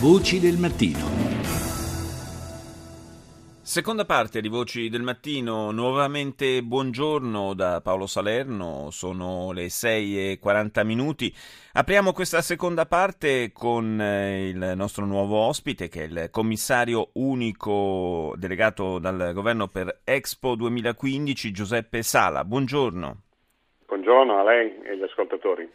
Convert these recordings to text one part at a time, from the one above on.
Voci del mattino. Seconda parte di Voci del Mattino, nuovamente buongiorno da Paolo Salerno, sono le 6 e 40 minuti. Apriamo questa seconda parte con eh, il nostro nuovo ospite che è il commissario unico delegato dal governo per Expo 2015, Giuseppe Sala. Buongiorno. Buongiorno a lei e agli ascoltatori.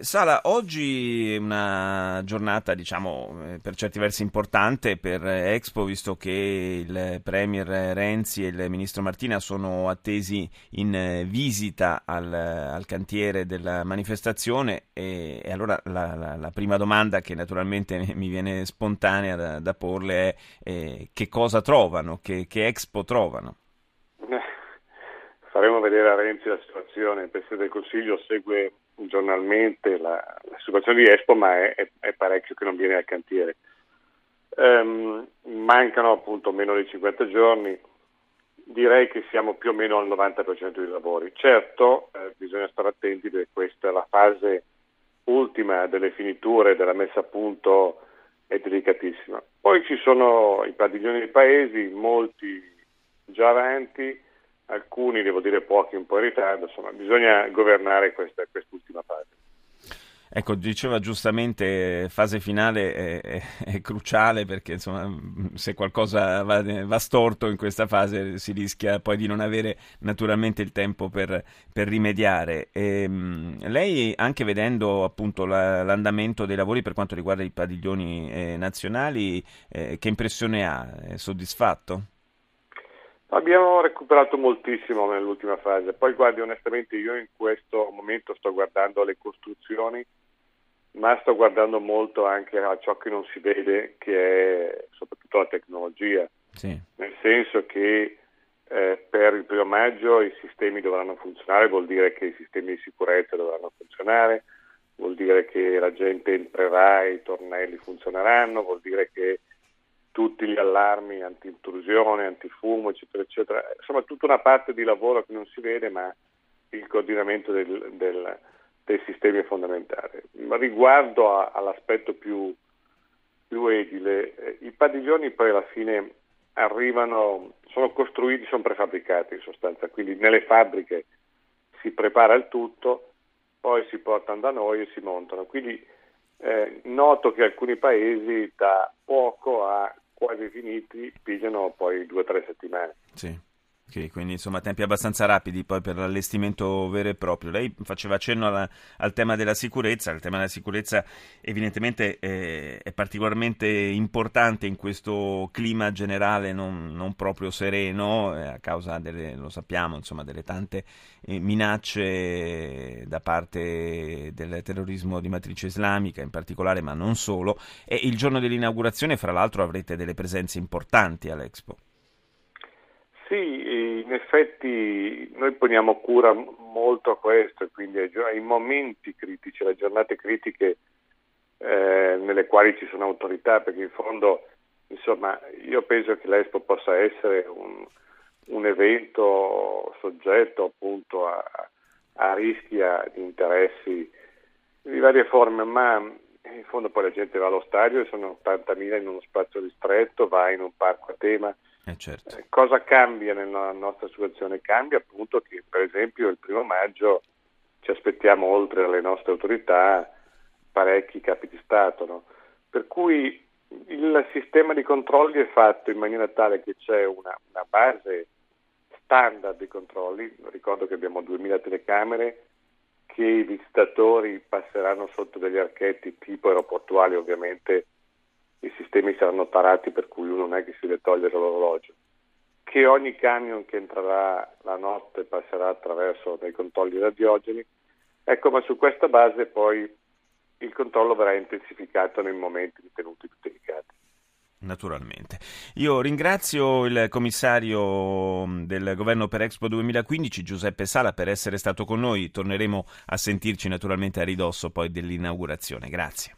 Sala, oggi è una giornata, diciamo, eh, per certi versi importante per Expo, visto che il Premier Renzi e il Ministro Martina sono attesi in visita al, al cantiere della manifestazione e, e allora la, la, la, prima domanda che naturalmente mi viene spontanea da, da porle è eh, che cosa trovano, che, che Expo trovano? Faremo vedere a Renzi la situazione, il Presidente del Consiglio segue giornalmente la, la situazione di Expo, ma è, è, è, parecchio che non viene al cantiere. Um, mancano appunto meno di 50 giorni, direi che siamo più o meno al 90% dei lavori. Certo, eh, bisogna stare attenti perché questa è la fase ultima delle finiture, della messa a punto è delicatissima. Poi ci sono i padiglioni dei paesi, molti già avanti, alcuni, devo dire pochi, un po' in ritardo, insomma bisogna governare questa, quest'ultima fase. Ecco, diceva giustamente, fase finale è, è, è cruciale perché insomma, se qualcosa va, va, storto in questa fase si rischia poi di non avere naturalmente il tempo per, per rimediare. E, ehm, lei, anche vedendo appunto la, l'andamento dei lavori per quanto riguarda i padiglioni eh, nazionali, eh, che impressione ha? È soddisfatto? Abbiamo recuperato moltissimo nell'ultima fase, poi guardi onestamente io in questo momento sto guardando le costruzioni, ma sto guardando molto anche a ciò che non si vede, che è soprattutto la tecnologia, sì. nel senso che eh, per il primo maggio i sistemi dovranno funzionare, vuol dire che i sistemi di sicurezza dovranno funzionare, vuol dire che la gente entrerà e i tornelli funzioneranno, vuol dire che tutti gli allarmi anti-intrusione, antifumo, eccetera, eccetera. Insomma, tutta una parte di lavoro che non si vede, ma il coordinamento del, del, dei sistemi è fondamentale. Ma riguardo a, all'aspetto più, più edile, eh, i padiglioni poi alla fine arrivano, sono costruiti, sono prefabbricati in sostanza, quindi nelle fabbriche si prepara il tutto, poi si portano da noi e si montano. Quindi eh, noto che alcuni paesi da poco a quasi finiti pigliano poi due o tre settimane. Sì. Okay, quindi insomma tempi abbastanza rapidi poi per l'allestimento vero e proprio. Lei faceva accenno alla, al tema della sicurezza, il tema della sicurezza evidentemente è, è particolarmente importante in questo clima generale non, non proprio sereno eh, a causa delle, lo sappiamo, insomma, delle tante eh, minacce da parte del terrorismo di matrice islamica in particolare, ma non solo. E il giorno dell'inaugurazione, fra l'altro, avrete delle presenze importanti all'Expo. Sì, in effetti noi poniamo cura molto a questo, quindi ai momenti critici, alle giornate critiche eh, nelle quali ci sono autorità, perché in fondo, insomma, io penso che l'Expo possa essere un, un evento soggetto appunto a, a rischi di interessi di varie forme, ma in fondo poi la gente va allo stadio, sono 80.000 in uno spazio ristretto, va in un parco a tema eh certo. eh, cosa cambia nella nostra situazione? Cambia appunto che per esempio il primo maggio ci aspettiamo oltre alle nostre autorità parecchi capi di Stato, no? per cui il sistema di controlli è fatto in maniera tale che c'è una, una base standard di controlli, ricordo che abbiamo 2000 telecamere che i visitatori passeranno sotto degli archetti tipo aeroportuali ovviamente i sistemi saranno tarati per cui uno non è che si deve togliere l'orologio, che ogni camion che entrerà la notte passerà attraverso dei controlli radiogeni, ecco ma su questa base poi il controllo verrà intensificato nei momenti ritenuti più delicati. Naturalmente. Io ringrazio il commissario del governo per Expo 2015, Giuseppe Sala, per essere stato con noi. Torneremo a sentirci naturalmente a ridosso poi dell'inaugurazione. Grazie.